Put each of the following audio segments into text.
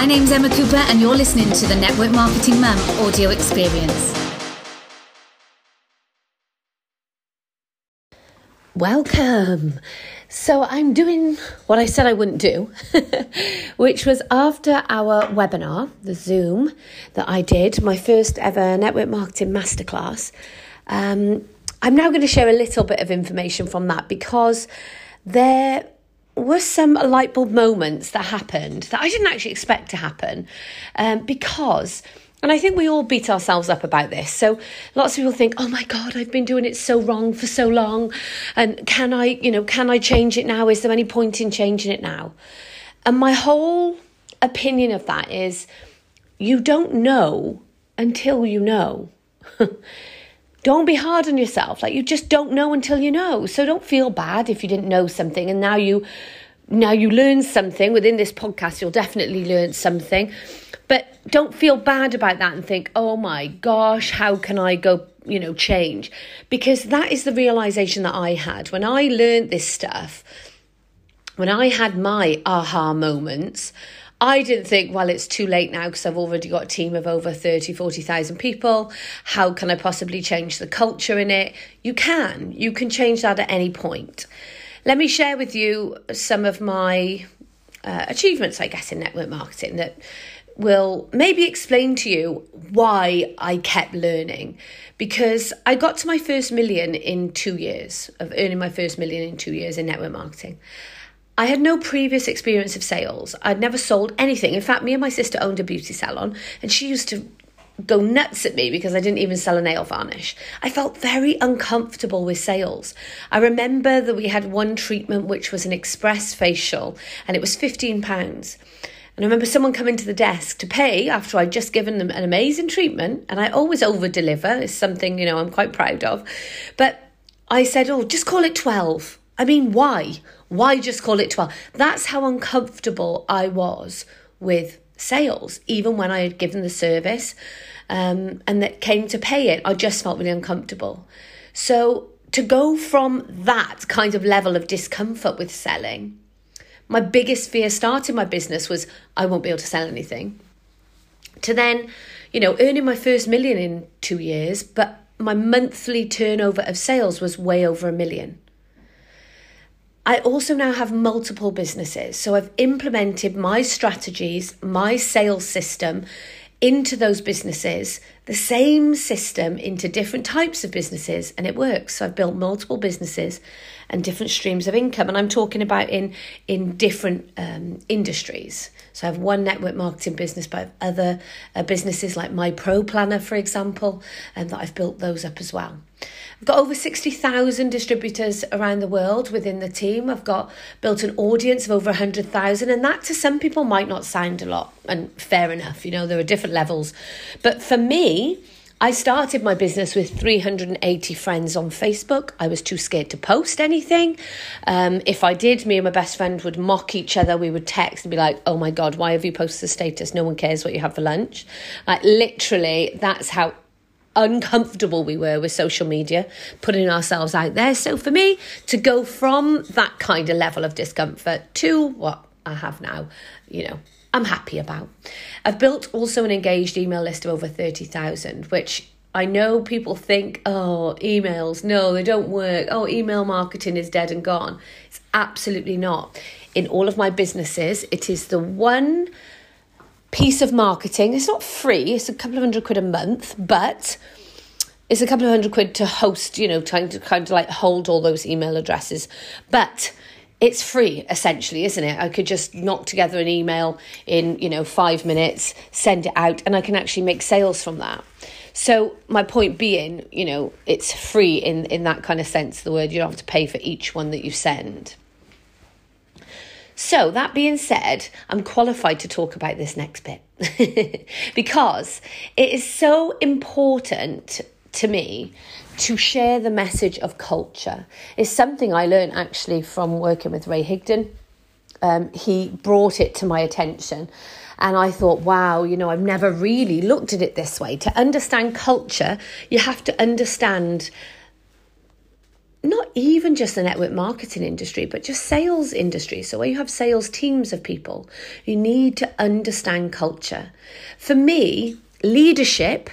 My name's Emma Cooper, and you're listening to the Network Marketing Mum audio experience. Welcome. So, I'm doing what I said I wouldn't do, which was after our webinar, the Zoom that I did, my first ever network marketing masterclass. Um, I'm now going to share a little bit of information from that because there were some light bulb moments that happened that I didn't actually expect to happen um, because. And I think we all beat ourselves up about this. So lots of people think, "Oh my god, I've been doing it so wrong for so long, and can I, you know, can I change it now? Is there any point in changing it now?" And my whole opinion of that is, you don't know until you know. don't be hard on yourself. Like you just don't know until you know. So don't feel bad if you didn't know something and now you now you learn something within this podcast you'll definitely learn something. But don't feel bad about that and think, "Oh my gosh, how can I go, you know, change?" Because that is the realization that I had when I learned this stuff. When I had my aha moments, I didn't think, well, it's too late now because I've already got a team of over 30, 40,000 people. How can I possibly change the culture in it? You can. You can change that at any point. Let me share with you some of my uh, achievements, I guess, in network marketing that will maybe explain to you why I kept learning. Because I got to my first million in two years, of earning my first million in two years in network marketing. I had no previous experience of sales. I'd never sold anything. In fact, me and my sister owned a beauty salon, and she used to go nuts at me because I didn't even sell a nail varnish. I felt very uncomfortable with sales. I remember that we had one treatment which was an express facial and it was 15 pounds. And I remember someone coming to the desk to pay after I'd just given them an amazing treatment and I always over deliver. It's something, you know, I'm quite proud of. But I said, "Oh, just call it 12." I mean, why? Why just call it 12? That's how uncomfortable I was with sales, even when I had given the service um, and that came to pay it, I just felt really uncomfortable. So to go from that kind of level of discomfort with selling, my biggest fear starting my business was I won't be able to sell anything. To then, you know, earning my first million in two years, but my monthly turnover of sales was way over a million. I also now have multiple businesses. So I've implemented my strategies, my sales system into those businesses, the same system into different types of businesses, and it works. So I've built multiple businesses and different streams of income, and I'm talking about in in different um, industries. So I have one network marketing business, but other uh, businesses like my Pro Planner, for example, and that I've built those up as well. I've got over 60,000 distributors around the world within the team. I've got built an audience of over 100,000, and that to some people might not sound a lot, and fair enough, you know, there are different levels. But for me, I started my business with 380 friends on Facebook. I was too scared to post anything. Um, if I did, me and my best friend would mock each other. We would text and be like, oh my God, why have you posted a status? No one cares what you have for lunch. Like, literally, that's how uncomfortable we were with social media, putting ourselves out there. So for me to go from that kind of level of discomfort to what I have now, you know, I'm happy about. I've built also an engaged email list of over 30,000, which I know people think, oh, emails, no, they don't work. Oh, email marketing is dead and gone. It's absolutely not. In all of my businesses, it is the one piece of marketing. It's not free, it's a couple of hundred quid a month, but it's a couple of hundred quid to host, you know, trying to kind of like hold all those email addresses. But it's free essentially isn't it i could just knock together an email in you know five minutes send it out and i can actually make sales from that so my point being you know it's free in in that kind of sense the word you don't have to pay for each one that you send so, that being said, I'm qualified to talk about this next bit because it is so important to me to share the message of culture. It's something I learned actually from working with Ray Higdon. Um, he brought it to my attention. And I thought, wow, you know, I've never really looked at it this way. To understand culture, you have to understand not even just the network marketing industry, but just sales industry. So, where you have sales teams of people, you need to understand culture. For me, leadership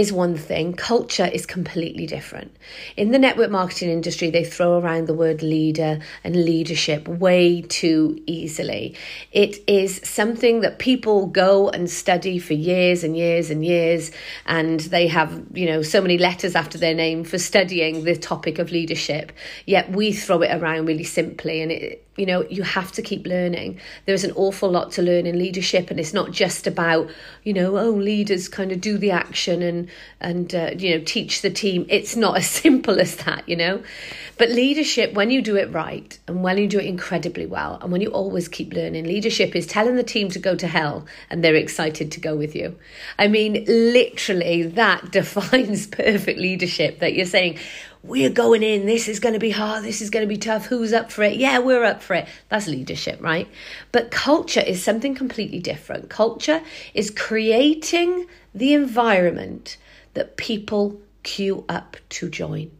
is one thing, culture is completely different. In the network marketing industry, they throw around the word leader and leadership way too easily. It is something that people go and study for years and years and years, and they have, you know, so many letters after their name for studying the topic of leadership. Yet we throw it around really simply, and it you know you have to keep learning. There's an awful lot to learn in leadership and it's not just about you know oh leaders kind of do the action and and uh, you know teach the team. It's not as simple as that you know? But leadership when you do it right and when you do it incredibly well and when you always keep learning leadership is telling the team to go to hell and they're excited to go with you. I mean literally that defines perfect leadership that you're saying we're going in. This is going to be hard. This is going to be tough. Who's up for it? Yeah, we're up for it. That's leadership, right? But culture is something completely different. Culture is creating the environment that people queue up to join.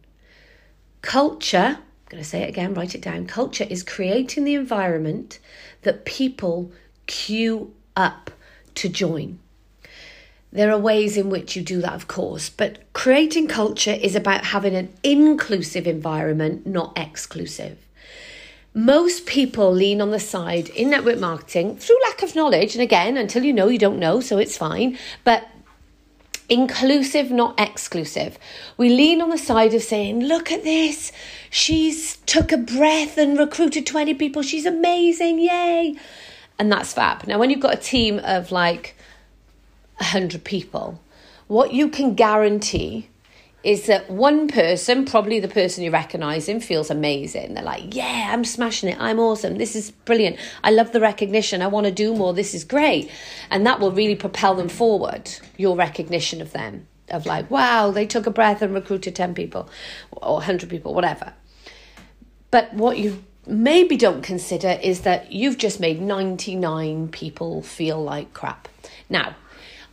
Culture, I'm going to say it again, write it down. Culture is creating the environment that people queue up to join. There are ways in which you do that, of course, but creating culture is about having an inclusive environment, not exclusive. Most people lean on the side in network marketing through lack of knowledge. And again, until you know, you don't know, so it's fine. But inclusive, not exclusive. We lean on the side of saying, look at this. She's took a breath and recruited 20 people. She's amazing. Yay. And that's fab. Now, when you've got a team of like 100 people, what you can guarantee is that one person, probably the person you recognize him, feels amazing. They're like, yeah, I'm smashing it. I'm awesome. This is brilliant. I love the recognition. I want to do more. This is great. And that will really propel them forward, your recognition of them, of like, wow, they took a breath and recruited 10 people or 100 people, whatever. But what you maybe don't consider is that you've just made 99 people feel like crap. Now,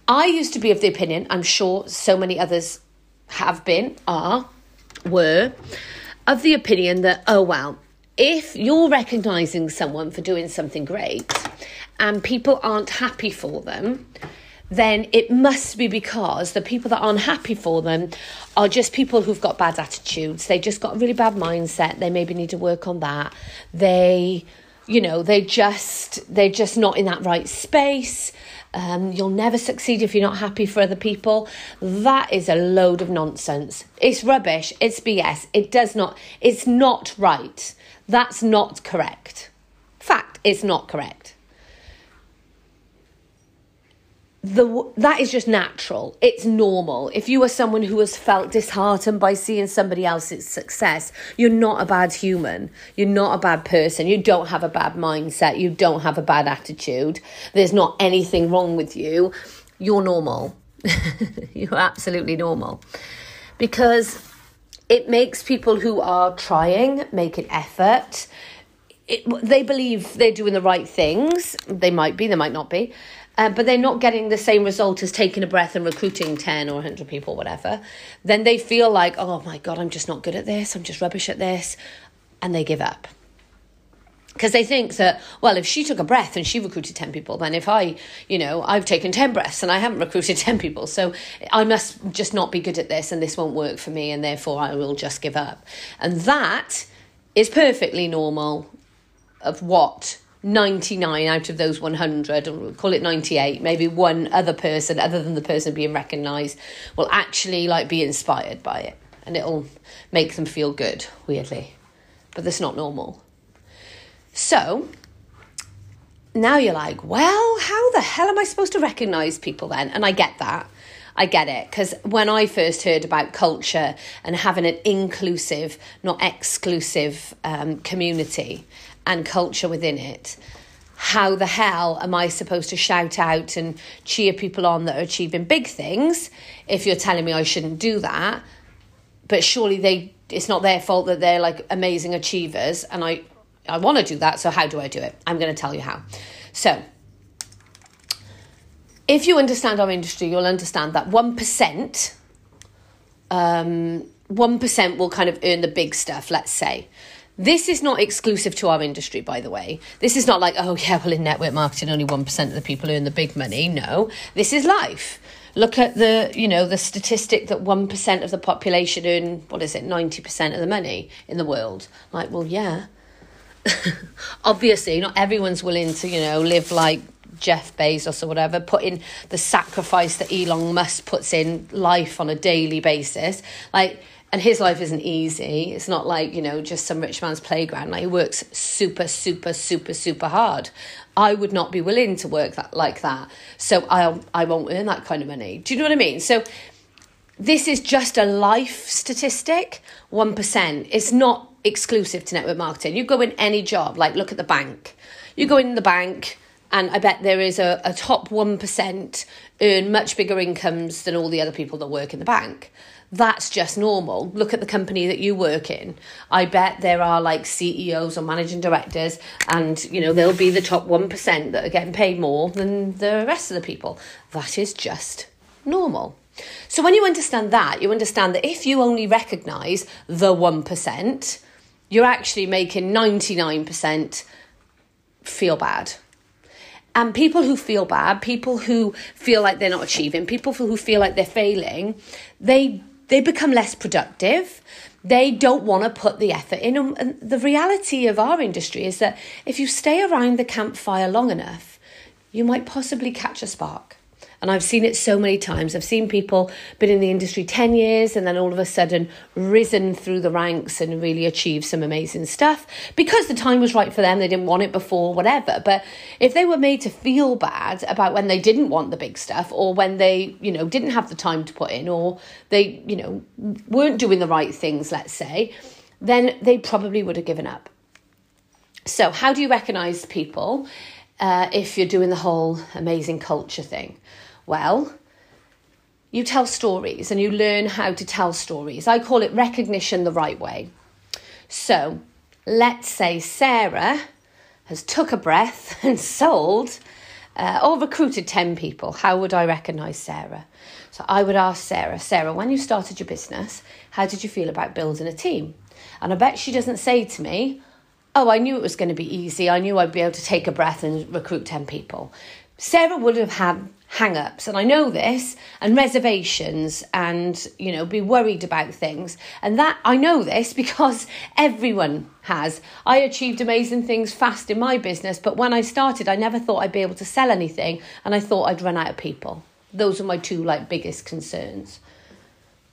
I used to be of the opinion, I'm sure so many others have been, are, were, of the opinion that, oh, well, if you're recognizing someone for doing something great and people aren't happy for them, then it must be because the people that aren't happy for them are just people who've got bad attitudes. They just got a really bad mindset. They maybe need to work on that. They, you know, they just they're just not in that right space. Um, you'll never succeed if you're not happy for other people. That is a load of nonsense. It's rubbish. It's BS. It does not, it's not right. That's not correct. Fact, it's not correct the that is just natural. It's normal. If you are someone who has felt disheartened by seeing somebody else's success you're not a bad human. You're not a bad person. You don't have a bad mindset. You don't have a bad attitude. There's not anything wrong with you. You're normal. You're absolutely normal. Because it makes people who are trying make an effort. It, they believe they're doing the right things. They might be they might not be uh, but they're not getting the same result as taking a breath and recruiting 10 or 100 people, whatever, then they feel like, oh my God, I'm just not good at this. I'm just rubbish at this. And they give up. Because they think that, well, if she took a breath and she recruited 10 people, then if I, you know, I've taken 10 breaths and I haven't recruited 10 people, so I must just not be good at this and this won't work for me and therefore I will just give up. And that is perfectly normal of what 99 out of those 100, or we'll call it 98, maybe one other person, other than the person being recognised, will actually like be inspired by it. And it'll make them feel good, weirdly. But that's not normal. So now you're like, well, how the hell am I supposed to recognise people then? And I get that. I get it. Because when I first heard about culture and having an inclusive, not exclusive um, community, and culture within it, how the hell am I supposed to shout out and cheer people on that are achieving big things if you're telling me I shouldn't do that? But surely they it's not their fault that they're like amazing achievers and I I want to do that, so how do I do it? I'm going to tell you how. So, if you understand our industry, you'll understand that 1% um, 1% will kind of earn the big stuff, let's say. This is not exclusive to our industry, by the way. This is not like, oh, yeah, well, in network marketing, only 1% of the people earn the big money. No, this is life. Look at the, you know, the statistic that 1% of the population earn, what is it, 90% of the money in the world. Like, well, yeah. Obviously, not everyone's willing to, you know, live like Jeff Bezos or whatever, put in the sacrifice that Elon Musk puts in life on a daily basis. Like, and his life isn't easy. It's not like, you know, just some rich man's playground. Like he works super, super, super, super hard. I would not be willing to work that like that. So I I won't earn that kind of money. Do you know what I mean? So this is just a life statistic, 1%. It's not exclusive to network marketing. You go in any job, like look at the bank. You go in the bank, and I bet there is a, a top 1% earn much bigger incomes than all the other people that work in the bank that's just normal. Look at the company that you work in. I bet there are like CEOs or managing directors, and you know, they'll be the top 1% that are getting paid more than the rest of the people. That is just normal. So, when you understand that, you understand that if you only recognize the 1%, you're actually making 99% feel bad. And people who feel bad, people who feel like they're not achieving, people who feel like they're failing, they they become less productive. They don't want to put the effort in. And the reality of our industry is that if you stay around the campfire long enough, you might possibly catch a spark. And I've seen it so many times. I've seen people been in the industry 10 years and then all of a sudden risen through the ranks and really achieved some amazing stuff because the time was right for them. They didn't want it before, whatever. But if they were made to feel bad about when they didn't want the big stuff or when they, you know, didn't have the time to put in or they, you know, weren't doing the right things, let's say, then they probably would have given up. So, how do you recognize people uh, if you're doing the whole amazing culture thing? Well, you tell stories and you learn how to tell stories. I call it recognition the right way. So, let's say Sarah has took a breath and sold uh, or recruited 10 people. How would I recognize Sarah? So I would ask Sarah, Sarah, when you started your business, how did you feel about building a team? And I bet she doesn't say to me, Oh, I knew it was going to be easy. I knew I'd be able to take a breath and recruit 10 people. Sarah would have had hang-ups and I know this and reservations and you know be worried about things and that I know this because everyone has I achieved amazing things fast in my business but when I started I never thought I'd be able to sell anything and I thought I'd run out of people those are my two like biggest concerns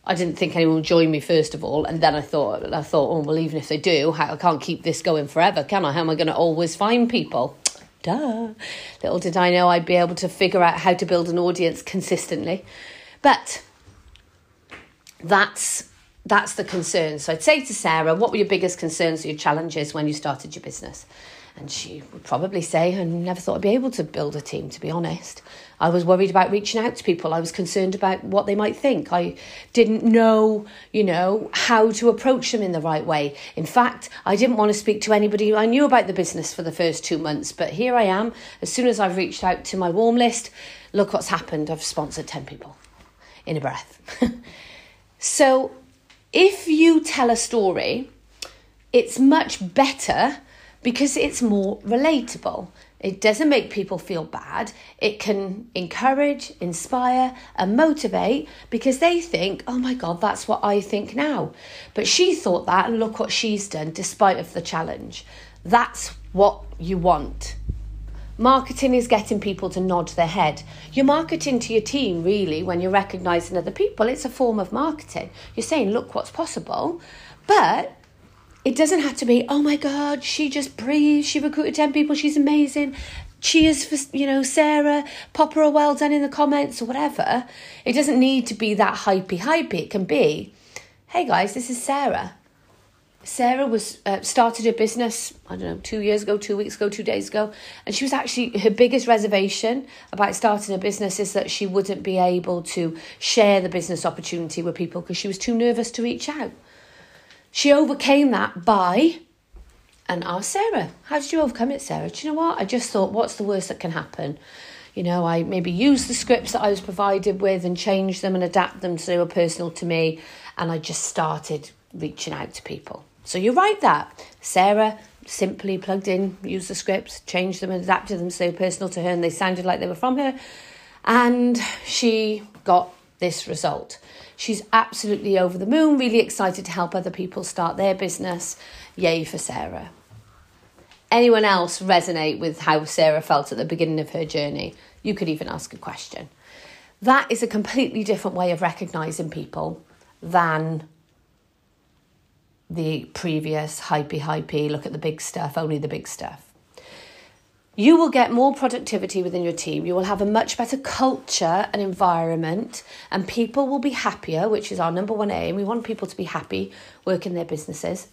I didn't think anyone would join me first of all, and then I thought, I thought, oh well, even if they do, I can't keep this going forever, can I? How am I going to always find people? Duh. Little did I know I'd be able to figure out how to build an audience consistently. But that's that's the concern. So I'd say to Sarah, what were your biggest concerns or your challenges when you started your business? And she would probably say, I never thought I'd be able to build a team, to be honest. I was worried about reaching out to people. I was concerned about what they might think. I didn't know, you know, how to approach them in the right way. In fact, I didn't want to speak to anybody I knew about the business for the first two months. But here I am. As soon as I've reached out to my warm list, look what's happened. I've sponsored 10 people in a breath. so if you tell a story, it's much better because it's more relatable. It doesn't make people feel bad. It can encourage, inspire, and motivate because they think, oh my God, that's what I think now. But she thought that, and look what she's done despite of the challenge. That's what you want. Marketing is getting people to nod their head. You're marketing to your team, really, when you're recognizing other people. It's a form of marketing. You're saying, look what's possible. But it doesn't have to be, oh my God, she just breathed, she recruited 10 people, she's amazing. Cheers for, you know, Sarah, pop her a well done in the comments or whatever. It doesn't need to be that hypey hypey. It can be, hey guys, this is Sarah. Sarah was uh, started her business, I don't know, two years ago, two weeks ago, two days ago. And she was actually, her biggest reservation about starting a business is that she wouldn't be able to share the business opportunity with people because she was too nervous to reach out. She overcame that by, and asked Sarah, How did you overcome it, Sarah? Do you know what? I just thought, what's the worst that can happen? You know, I maybe use the scripts that I was provided with and change them and adapt them so they were personal to me. and I just started reaching out to people. So you write that. Sarah simply plugged in, used the scripts, changed them, and adapted them so personal to her and they sounded like they were from her. And she got this result. She's absolutely over the moon, really excited to help other people start their business. Yay for Sarah. Anyone else resonate with how Sarah felt at the beginning of her journey? You could even ask a question. That is a completely different way of recognizing people than the previous hypey hypey, look at the big stuff, only the big stuff. You will get more productivity within your team. You will have a much better culture and environment, and people will be happier, which is our number one aim. We want people to be happy working their businesses.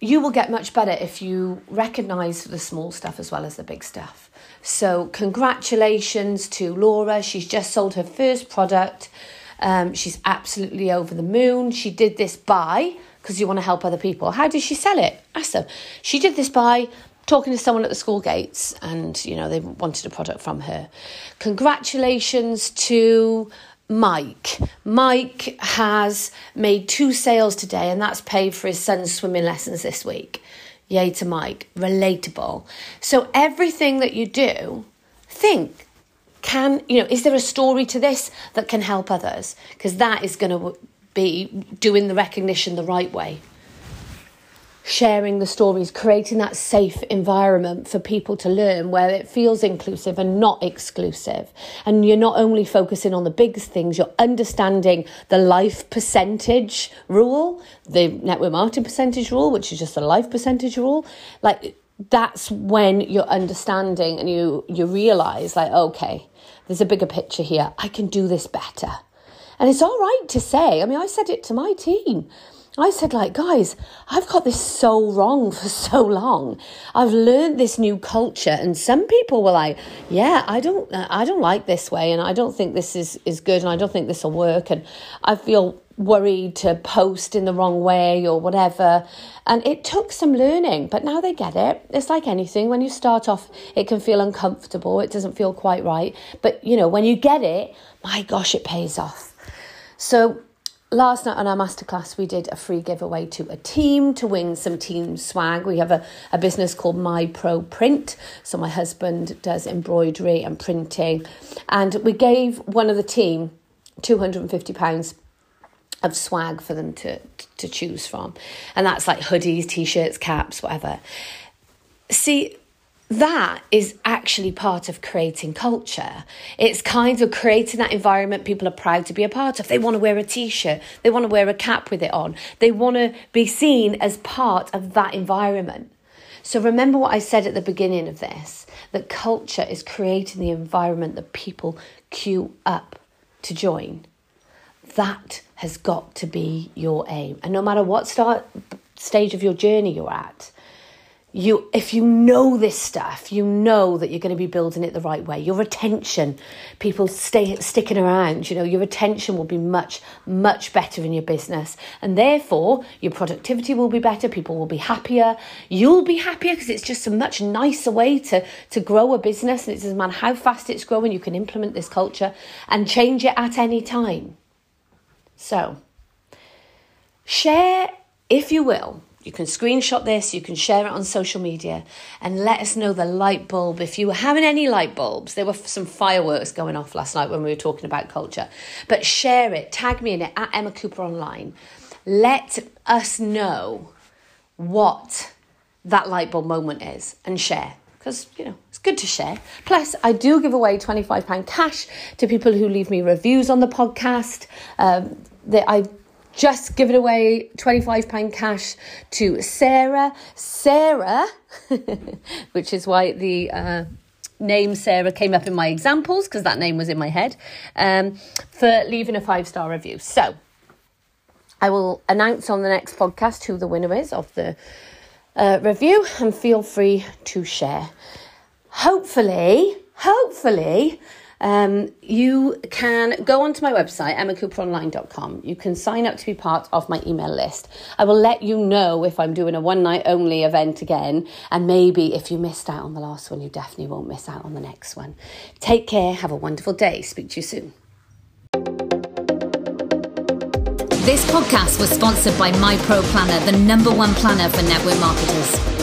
You will get much better if you recognize the small stuff as well as the big stuff. So, congratulations to Laura. She's just sold her first product. Um, she's absolutely over the moon. She did this by, because you want to help other people. How did she sell it? Awesome. She did this by talking to someone at the school gates and, you know, they wanted a product from her. Congratulations to Mike. Mike has made two sales today and that's paid for his son's swimming lessons this week. Yay to Mike. Relatable. So everything that you do, think can you know is there a story to this that can help others because that is going to be doing the recognition the right way sharing the stories creating that safe environment for people to learn where it feels inclusive and not exclusive and you're not only focusing on the biggest things you're understanding the life percentage rule the network marketing percentage rule which is just a life percentage rule like that's when you're understanding and you you realize like okay there's a bigger picture here. I can do this better. And it's all right to say. I mean, I said it to my team. I said, like, guys, I've got this so wrong for so long. I've learned this new culture, and some people were like, "Yeah, I don't, I don't like this way, and I don't think this is is good, and I don't think this will work, and I feel worried to post in the wrong way or whatever." And it took some learning, but now they get it. It's like anything. When you start off, it can feel uncomfortable. It doesn't feel quite right, but you know, when you get it, my gosh, it pays off. So last night on our masterclass, we did a free giveaway to a team to win some team swag. We have a, a business called My Pro Print. So my husband does embroidery and printing. And we gave one of the team £250 of swag for them to, to choose from. And that's like hoodies, t shirts, caps, whatever. See, that is actually part of creating culture. It's kind of creating that environment people are proud to be a part of. They want to wear a t shirt, they want to wear a cap with it on, they want to be seen as part of that environment. So remember what I said at the beginning of this that culture is creating the environment that people queue up to join. That has got to be your aim. And no matter what start, stage of your journey you're at, you if you know this stuff you know that you're going to be building it the right way. Your attention people stay sticking around you know your attention will be much much better in your business. And therefore your productivity will be better people will be happier. You'll be happier because it's just a much nicer way to to grow a business and it doesn't matter how fast it's growing you can implement this culture and change it at any time. So share if you will you can screenshot this, you can share it on social media, and let us know the light bulb. If you were having any light bulbs, there were some fireworks going off last night when we were talking about culture. But share it, tag me in it at Emma Cooper Online. Let us know what that light bulb moment is and share because you know it's good to share. Plus, I do give away twenty five pound cash to people who leave me reviews on the podcast. Um, that I just given away £25 cash to Sarah. Sarah, which is why the uh, name Sarah came up in my examples because that name was in my head, um, for leaving a five star review. So I will announce on the next podcast who the winner is of the uh, review and feel free to share. Hopefully, hopefully, um, you can go onto my website, emmacooperonline.com. You can sign up to be part of my email list. I will let you know if I'm doing a one night only event again. And maybe if you missed out on the last one, you definitely won't miss out on the next one. Take care. Have a wonderful day. Speak to you soon. This podcast was sponsored by My Pro Planner, the number one planner for network marketers.